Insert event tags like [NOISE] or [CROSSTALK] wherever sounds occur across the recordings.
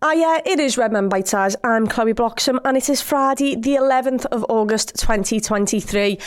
Ah, yeah, it is Redmen Bitesize. I'm Chloe Bloxham, and it is Friday, the 11th of August 2023.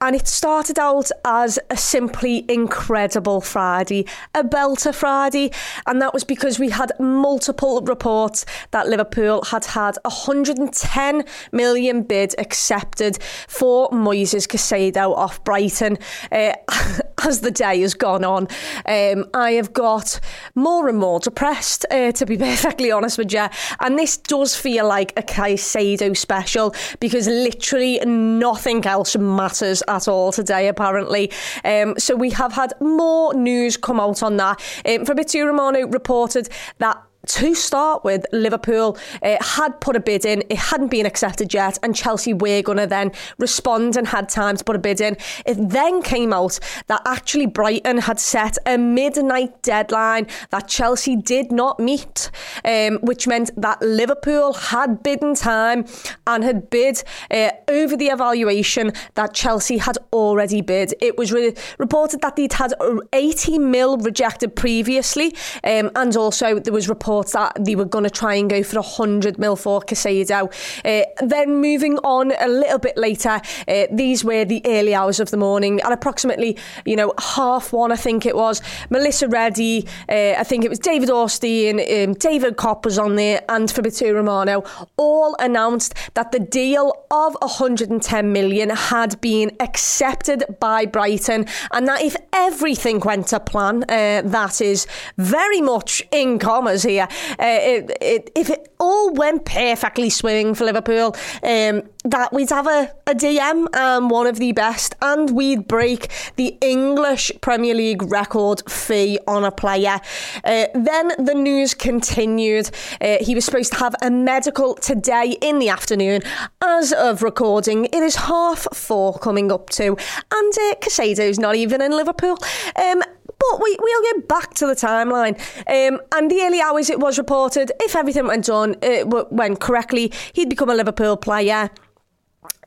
And it started out as a simply incredible Friday, a belter Friday, and that was because we had multiple reports that Liverpool had had a 110 million bid accepted for Moises Caicedo off Brighton. Uh, [LAUGHS] as the day has gone on, um, I have got more and more depressed, uh, to be perfectly honest with you. And this does feel like a Caicedo special because literally nothing else matters at all today, apparently. Um, so we have had more news come out on that. Um, Fabrizio Romano reported that to start with, Liverpool uh, had put a bid in. It hadn't been accepted yet, and Chelsea were going to then respond and had time to put a bid in. It then came out that actually Brighton had set a midnight deadline that Chelsea did not meet, um, which meant that Liverpool had bidden time and had bid uh, over the evaluation that Chelsea had already bid. It was re- reported that they'd had 80 mil rejected previously, um, and also there was reports that they were going to try and go for a 100 mil for Caicedo. Uh, then moving on a little bit later, uh, these were the early hours of the morning at approximately, you know, half one, I think it was. Melissa Reddy, uh, I think it was David Ornstein, um, David Kopp was on there, and Fabrizio Romano all announced that the deal of 110 million had been accepted by Brighton, and that if everything went to plan, uh, that is very much in commas here, uh, it, it, if it all went perfectly swimming for Liverpool, um, that we'd have a, a DM um, one of the best, and we'd break the English Premier League record fee on a player. Uh, then the news continued. Uh, he was supposed to have a medical today in the afternoon. As of recording, it is half four coming up to, and uh, Caicedo's not even in Liverpool. Um, but we, we'll get back to the timeline. Um, and the early hours it was reported, if everything went on, it went correctly, he'd become a Liverpool player.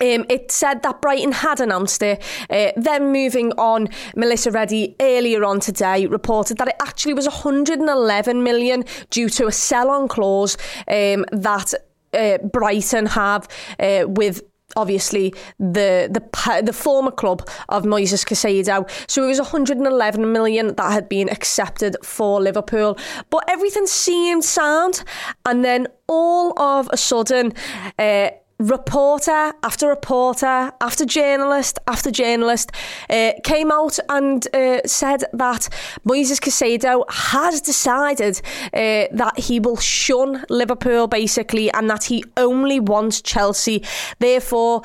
Um, it said that Brighton had announced it. Uh, then moving on, Melissa Reddy earlier on today reported that it actually was 111 million due to a sell-on clause um, that uh, Brighton have uh, with obviously the the the former club of Moises Caicedo. So it was 111 million that had been accepted for Liverpool, but everything seemed sound, and then all of a sudden. Uh, reporter after reporter after journalist after journalist uh, came out and uh, said that Moises Caicedo has decided uh, that he will shun Liverpool basically and that he only wants Chelsea. Therefore,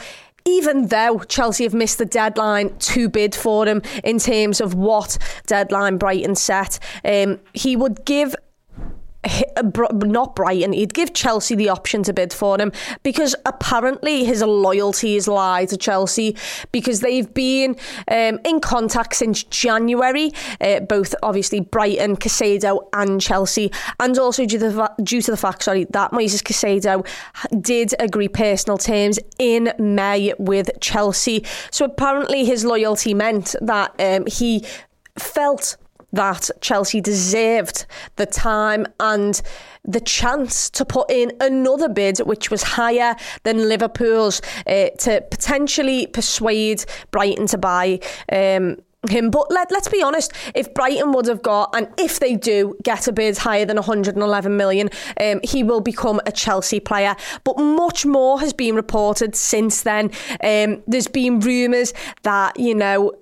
even though Chelsea have missed the deadline to bid for him in terms of what deadline Brighton set, um, he would give not Brighton, he'd give Chelsea the option to bid for him because apparently his loyalties lie to Chelsea because they've been um, in contact since January, uh, both obviously Brighton, Caicedo, and Chelsea, and also due to the, due to the fact, sorry, that Moises Caicedo did agree personal terms in May with Chelsea. So apparently his loyalty meant that um, he felt that Chelsea deserved the time and the chance to put in another bid which was higher than Liverpool's uh, to potentially persuade Brighton to buy um, him. But let, let's be honest, if Brighton would have got, and if they do get a bid higher than 111 million, um, he will become a Chelsea player. But much more has been reported since then. Um, there's been rumours that, you know,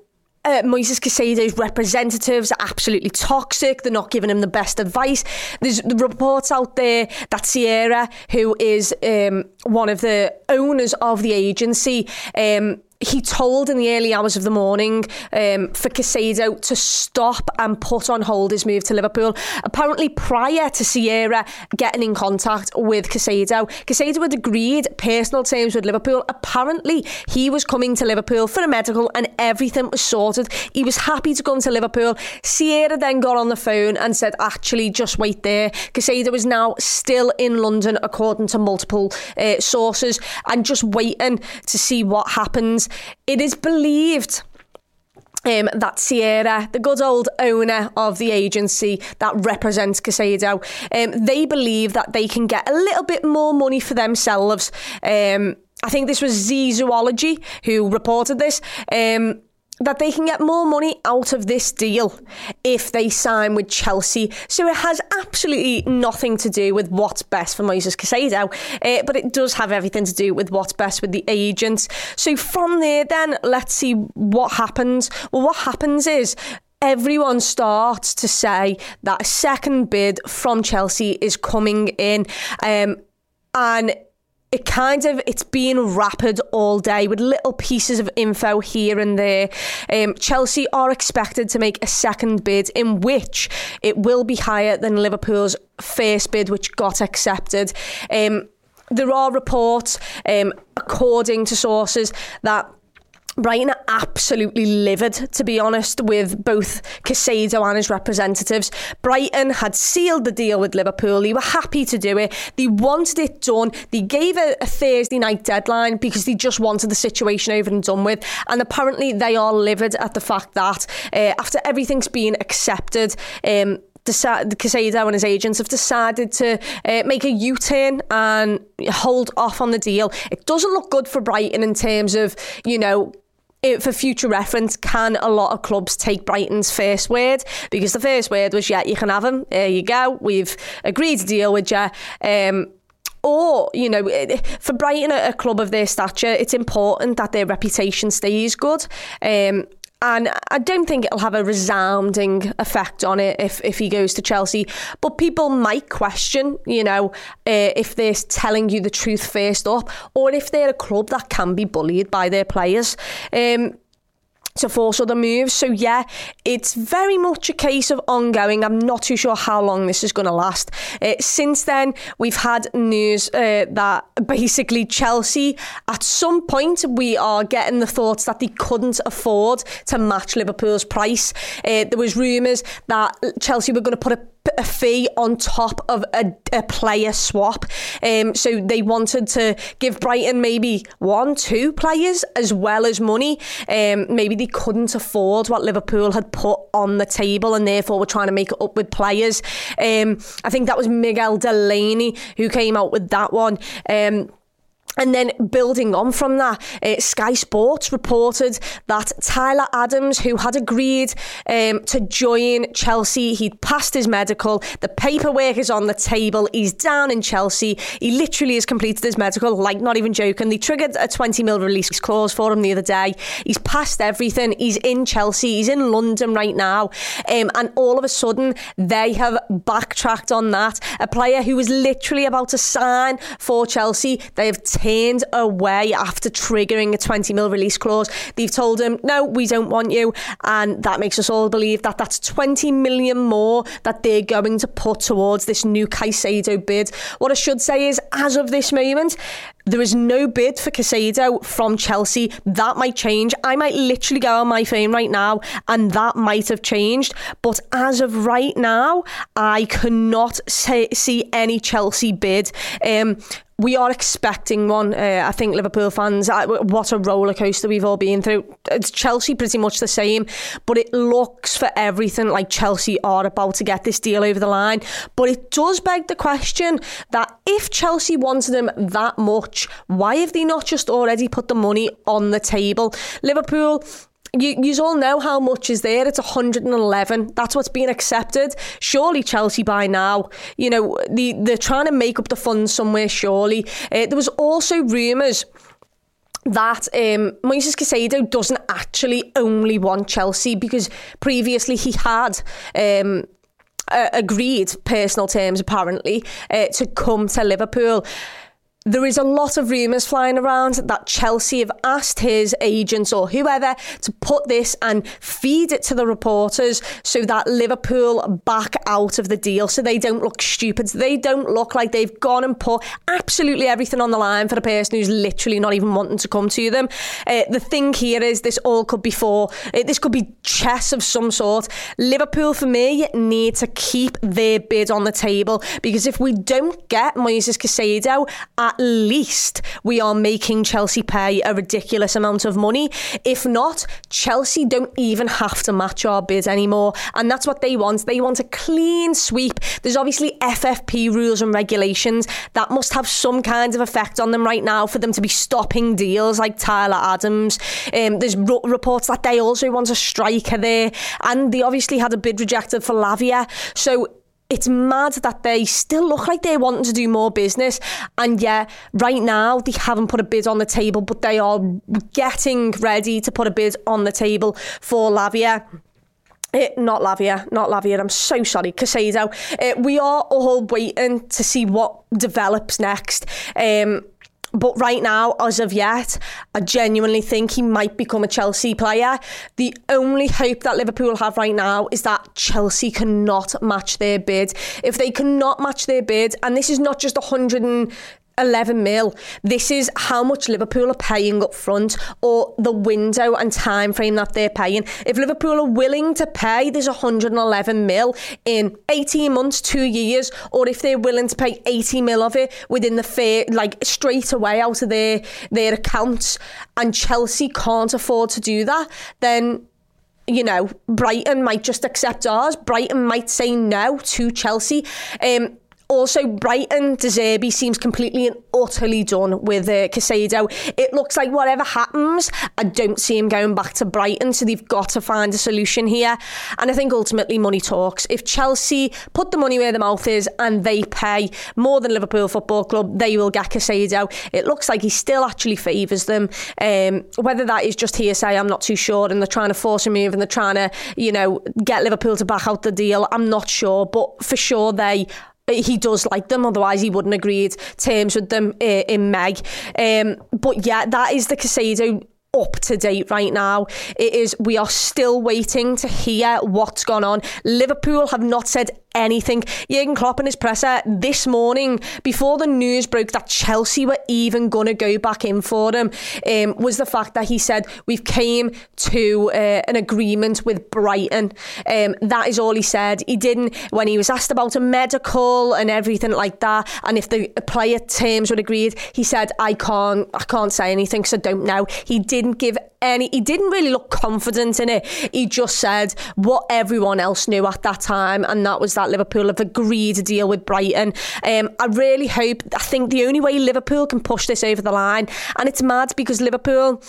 uh, Moises Caicedo's representatives are absolutely toxic. They're not giving him the best advice. There's the reports out there that Sierra, who is um, one of the owners of the agency, um, he told in the early hours of the morning um, for Caicedo to stop and put on hold his move to Liverpool. Apparently, prior to Sierra getting in contact with Caicedo, Caicedo had agreed personal terms with Liverpool. Apparently, he was coming to Liverpool for a medical and everything was sorted. He was happy to come to Liverpool. Sierra then got on the phone and said, actually, just wait there. Caicedo is now still in London, according to multiple uh, sources, and just waiting to see what happens. It is believed um, that Sierra, the good old owner of the agency that represents Caicedo, um, they believe that they can get a little bit more money for themselves. Um, I think this was Z Zoology who reported this. Um, that they can get more money out of this deal if they sign with Chelsea. So it has absolutely nothing to do with what's best for Moises Caicedo, uh, but it does have everything to do with what's best with the agents. So from there, then let's see what happens. Well, what happens is everyone starts to say that a second bid from Chelsea is coming in. Um, and it kind of it's been rapid all day with little pieces of info here and there. Um, Chelsea are expected to make a second bid in which it will be higher than Liverpool's first bid, which got accepted. Um, there are reports, um, according to sources, that Brighton are absolutely livid, to be honest, with both Caicedo and his representatives. Brighton had sealed the deal with Liverpool. They were happy to do it. They wanted it done. They gave a, a Thursday night deadline because they just wanted the situation over and done with. And apparently, they are livid at the fact that uh, after everything's been accepted, um, Caicedo and his agents have decided to uh, make a U-turn and hold off on the deal. It doesn't look good for Brighton in terms of, you know, it, for future reference, can a lot of clubs take Brighton's first word? Because the first word was, yeah, you can have him. Here you go. We've agreed to deal with you. Um, or, you know, for Brighton, a club of their stature, it's important that their reputation stays good. Um, and I don't think it'll have a resounding effect on it if, if he goes to Chelsea. But people might question, you know, uh, if they're telling you the truth first up, or if they're a club that can be bullied by their players. Um, to force other moves. So yeah, it's very much a case of ongoing. I'm not too sure how long this is going to last. Uh, since then, we've had news uh, that basically Chelsea, at some point, we are getting the thoughts that they couldn't afford to match Liverpool's price. Uh, there was rumours that Chelsea were going to put a a fee on top of a, a player swap. Um, so they wanted to give Brighton maybe one, two players as well as money. Um, maybe they couldn't afford what Liverpool had put on the table and therefore were trying to make it up with players. Um, I think that was Miguel Delaney who came out with that one. Um, and then building on from that, uh, Sky Sports reported that Tyler Adams, who had agreed um, to join Chelsea, he'd passed his medical. The paperwork is on the table. He's down in Chelsea. He literally has completed his medical, like not even joking. They triggered a 20 mil release clause for him the other day. He's passed everything. He's in Chelsea. He's in London right now. Um, and all of a sudden, they have backtracked on that. A player who was literally about to sign for Chelsea, they have turned away after triggering a 20 mil release clause. They've told him, no, we don't want you. And that makes us all believe that that's 20 million more that they're going to put towards this new Caicedo bid. What I should say is, as of this moment, there is no bid for Caicedo from Chelsea. That might change. I might literally go on my phone right now and that might have changed. But as of right now, I cannot say, see any Chelsea bid. Um, we are expecting one. Uh, I think Liverpool fans, uh, what a roller coaster we've all been through. It's Chelsea pretty much the same, but it looks for everything like Chelsea are about to get this deal over the line. But it does beg the question that if Chelsea wanted him that much, why have they not just already put the money on the table? Liverpool you, you all know how much is there. It's 111. That's what's been accepted. Surely Chelsea by now, you know, the, they're trying to make up the funds somewhere, surely. Uh, there was also rumours that um, Moises Caicedo doesn't actually only want Chelsea because previously he had um, uh, agreed personal terms apparently uh, to come to Liverpool. There is a lot of rumours flying around that Chelsea have asked his agents or whoever to put this and feed it to the reporters so that Liverpool back out of the deal so they don't look stupid. So they don't look like they've gone and put absolutely everything on the line for a person who's literally not even wanting to come to them. Uh, the thing here is this all could be for, uh, this could be chess of some sort. Liverpool, for me, need to keep their bid on the table because if we don't get Moises Caicedo at at least we are making Chelsea pay a ridiculous amount of money. If not, Chelsea don't even have to match our bid anymore. And that's what they want. They want a clean sweep. There's obviously FFP rules and regulations that must have some kind of effect on them right now for them to be stopping deals like Tyler Adams. Um, there's r- reports that they also want a striker there. And they obviously had a bid rejected for Lavia. So it's mad that they still look like they're wanting to do more business. And yeah, right now they haven't put a bid on the table, but they are getting ready to put a bid on the table for Lavia. It, not Lavia, not Lavia. I'm so sorry, Caicedo. Uh, we are all waiting to see what develops next. Um, but right now, as of yet, I genuinely think he might become a Chelsea player. The only hope that Liverpool have right now is that Chelsea cannot match their bid. If they cannot match their bid, and this is not just 100 11 mil. This is how much Liverpool are paying up front or the window and time frame that they're paying. If Liverpool are willing to pay, there's 111 mil in 18 months, two years, or if they're willing to pay 80 mil of it within the fair, like straight away out of their, their accounts, and Chelsea can't afford to do that, then you know, Brighton might just accept ours. Brighton might say no to Chelsea. Um, also, Brighton, De Zerbi seems completely and utterly done with uh, Caicedo. It looks like whatever happens, I don't see him going back to Brighton, so they've got to find a solution here. And I think ultimately money talks. If Chelsea put the money where the mouth is and they pay more than Liverpool Football Club, they will get Caicedo. It looks like he still actually favours them. Um, whether that is just hearsay, I'm not too sure. And they're trying to force a move and they're trying to, you know, get Liverpool to back out the deal. I'm not sure. But for sure, they he does like them, otherwise he wouldn't agreed terms with them uh, in Meg. Um, but yeah, that is the Caicedo up to date right now. It is we are still waiting to hear what's gone on. Liverpool have not said anything. Jurgen Klopp and his presser this morning, before the news broke that Chelsea were even going to go back in for him, um, was the fact that he said we've came to uh, an agreement with Brighton. Um, that is all he said. He didn't when he was asked about a medical and everything like that, and if the player terms were agreed. He said I can't I can't say anything I don't know. He didn't give any. He didn't really look confident in it. He just said what everyone else knew at that time, and that was that Liverpool have agreed to deal with Brighton. Um, I really hope. I think the only way Liverpool can push this over the line, and it's mad because Liverpool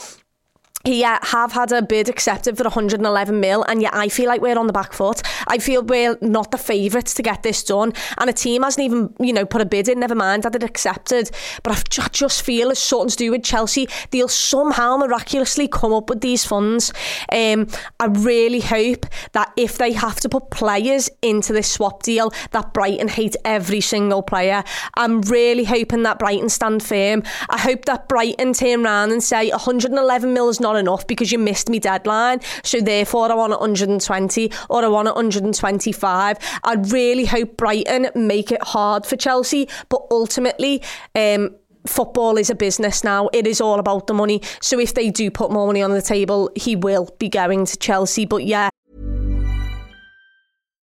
he uh, have had a bid accepted for 111 mil, and yet I feel like we're on the back foot. I feel we're not the favourites to get this done, and a team hasn't even, you know, put a bid in. Never mind that it accepted, but I just feel it's something to do with Chelsea. They'll somehow miraculously come up with these funds. Um, I really hope that if they have to put players into this swap deal, that Brighton hate every single player. I'm really hoping that Brighton stand firm. I hope that Brighton turn around and say 111 mil is not not enough because you missed me deadline. So therefore, I want 120 or I want 125. I really hope Brighton make it hard for Chelsea, but ultimately, um, football is a business now. It is all about the money. So if they do put more money on the table, he will be going to Chelsea. But yeah.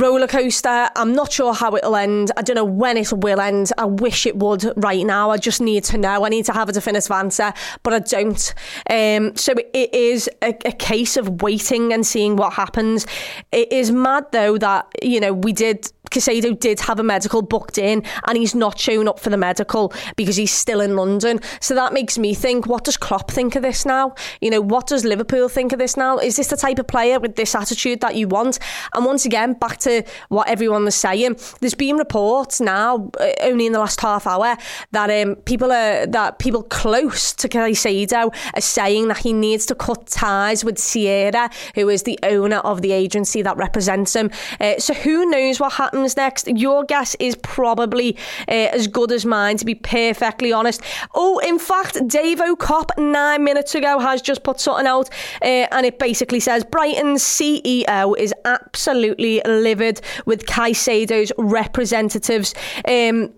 Roller coaster. I'm not sure how it'll end. I don't know when it will end. I wish it would right now. I just need to know. I need to have a definitive answer, but I don't. Um, so it is a, a case of waiting and seeing what happens. It is mad though that you know we did Caicedo did have a medical booked in and he's not shown up for the medical because he's still in London. So that makes me think, what does Klopp think of this now? You know, what does Liverpool think of this now? Is this the type of player with this attitude that you want? And once again, back to what everyone was saying, there's been reports now, uh, only in the last half hour, that um, people are that people close to Caicedo are saying that he needs to cut ties with Sierra, who is the owner of the agency that represents him. Uh, so who knows what happens next? Your guess is probably uh, as good as mine, to be perfectly honest. Oh, in fact, Dave O'Cop nine minutes ago has just put something out, uh, and it basically says Brighton's CEO is absolutely livid with Caicedo's representatives. Um,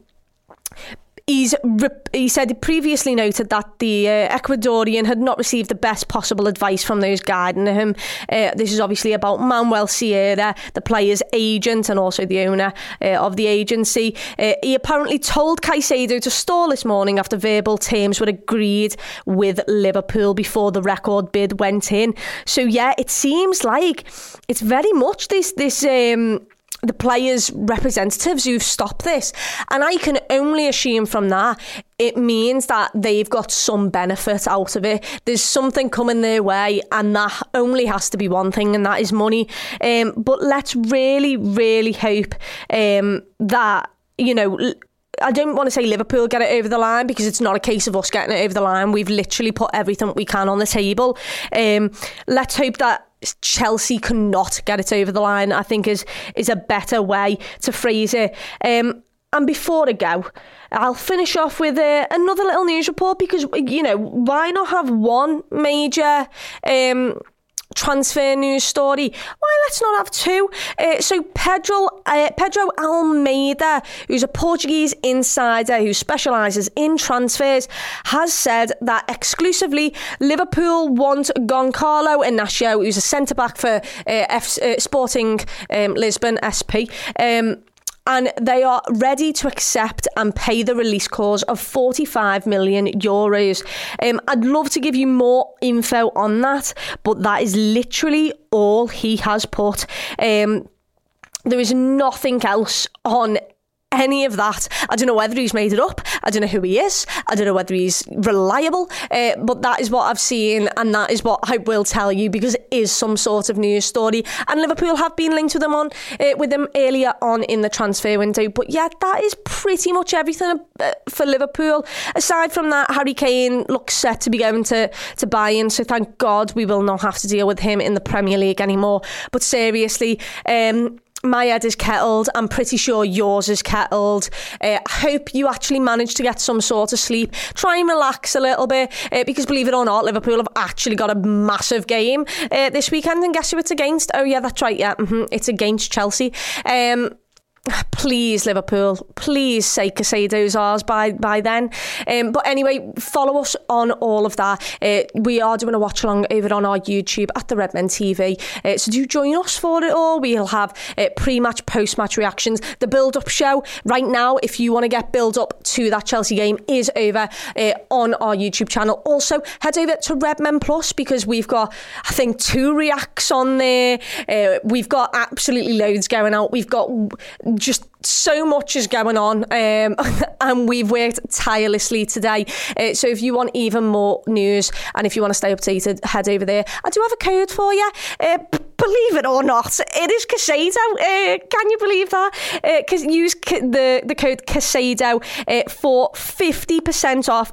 He's he said he previously noted that the uh, Ecuadorian had not received the best possible advice from those guiding him. Uh, this is obviously about Manuel Sierra, the player's agent and also the owner uh, of the agency. Uh, he apparently told Caicedo to stall this morning after verbal terms were agreed with Liverpool before the record bid went in. So yeah, it seems like it's very much this this. Um, the players' representatives who've stopped this. And I can only assume from that it means that they've got some benefit out of it. There's something coming their way, and that only has to be one thing, and that is money. Um, but let's really, really hope um, that, you know, I don't want to say Liverpool get it over the line because it's not a case of us getting it over the line. We've literally put everything we can on the table. Um, let's hope that Chelsea cannot get it over the line. I think is is a better way to phrase it. Um, and before I go, I'll finish off with uh, another little news report because you know why not have one major. Um, transfer news story. Why let's not have two? Uh, so Pedro uh, Pedro Almeida, who's a Portuguese insider who specialises in transfers, has said that exclusively Liverpool want Gonçalo Inácio, who's a centre back for uh, F- uh, Sporting um, Lisbon SP. Um, and they are ready to accept and pay the release clause of 45 million euros. Um, I'd love to give you more info on that, but that is literally all he has put. Um, there is nothing else on any of that. I don't know whether he's made it up. I don't know who he is. I don't know whether he's reliable. Uh, but that is what I've seen, and that is what I will tell you because it is some sort of news story. And Liverpool have been linked with them on uh, with them earlier on in the transfer window. But yeah, that is pretty much everything uh, for Liverpool. Aside from that, Harry Kane looks set to be going to to Bayern. So thank God we will not have to deal with him in the Premier League anymore. But seriously. Um, my head is kettled. I'm pretty sure yours is kettled. Uh, I hope you actually managed to get some sort of sleep. Try and relax a little bit uh, because, believe it or not, Liverpool have actually got a massive game uh, this weekend. And guess who it's against? Oh, yeah, that's right. Yeah, mm-hmm. it's against Chelsea. Um, [SIGHS] please Liverpool please say Caicedo's ours by by then. Um, but anyway follow us on all of that. Uh, we are doing a watch along over on our YouTube at the Redmen TV uh, so do join us for it all. We'll have uh, pre-match post-match reactions. The build-up show right now if you want to get build up to that Chelsea game is over uh, on our YouTube channel. Also head over to Redmen Plus because we've got I think two reacts on there. Uh, we've got absolutely loads going out. We've got just so much is going on, um, [LAUGHS] and we've worked tirelessly today. Uh, so if you want even more news and if you want to stay updated, head over there. I do have a code for you. Uh, believe it or not, it is Caicedo. Uh, can you believe that? Uh, use the the code Caicedo uh, for fifty percent off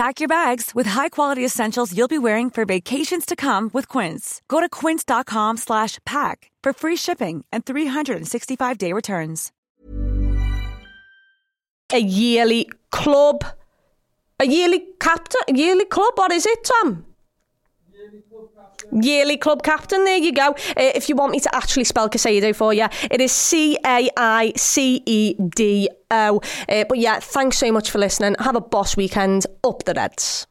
Pack your bags with high-quality essentials you'll be wearing for vacations to come with Quince. Go to quince.com slash pack for free shipping and 365-day returns. A yearly club. A yearly captain? A yearly club? What is it, Tom? Yearly club captain, there you go. Uh, if you want me to actually spell Caicedo for you, it is C A I C E D O. Uh, but yeah, thanks so much for listening. Have a boss weekend. Up the Reds.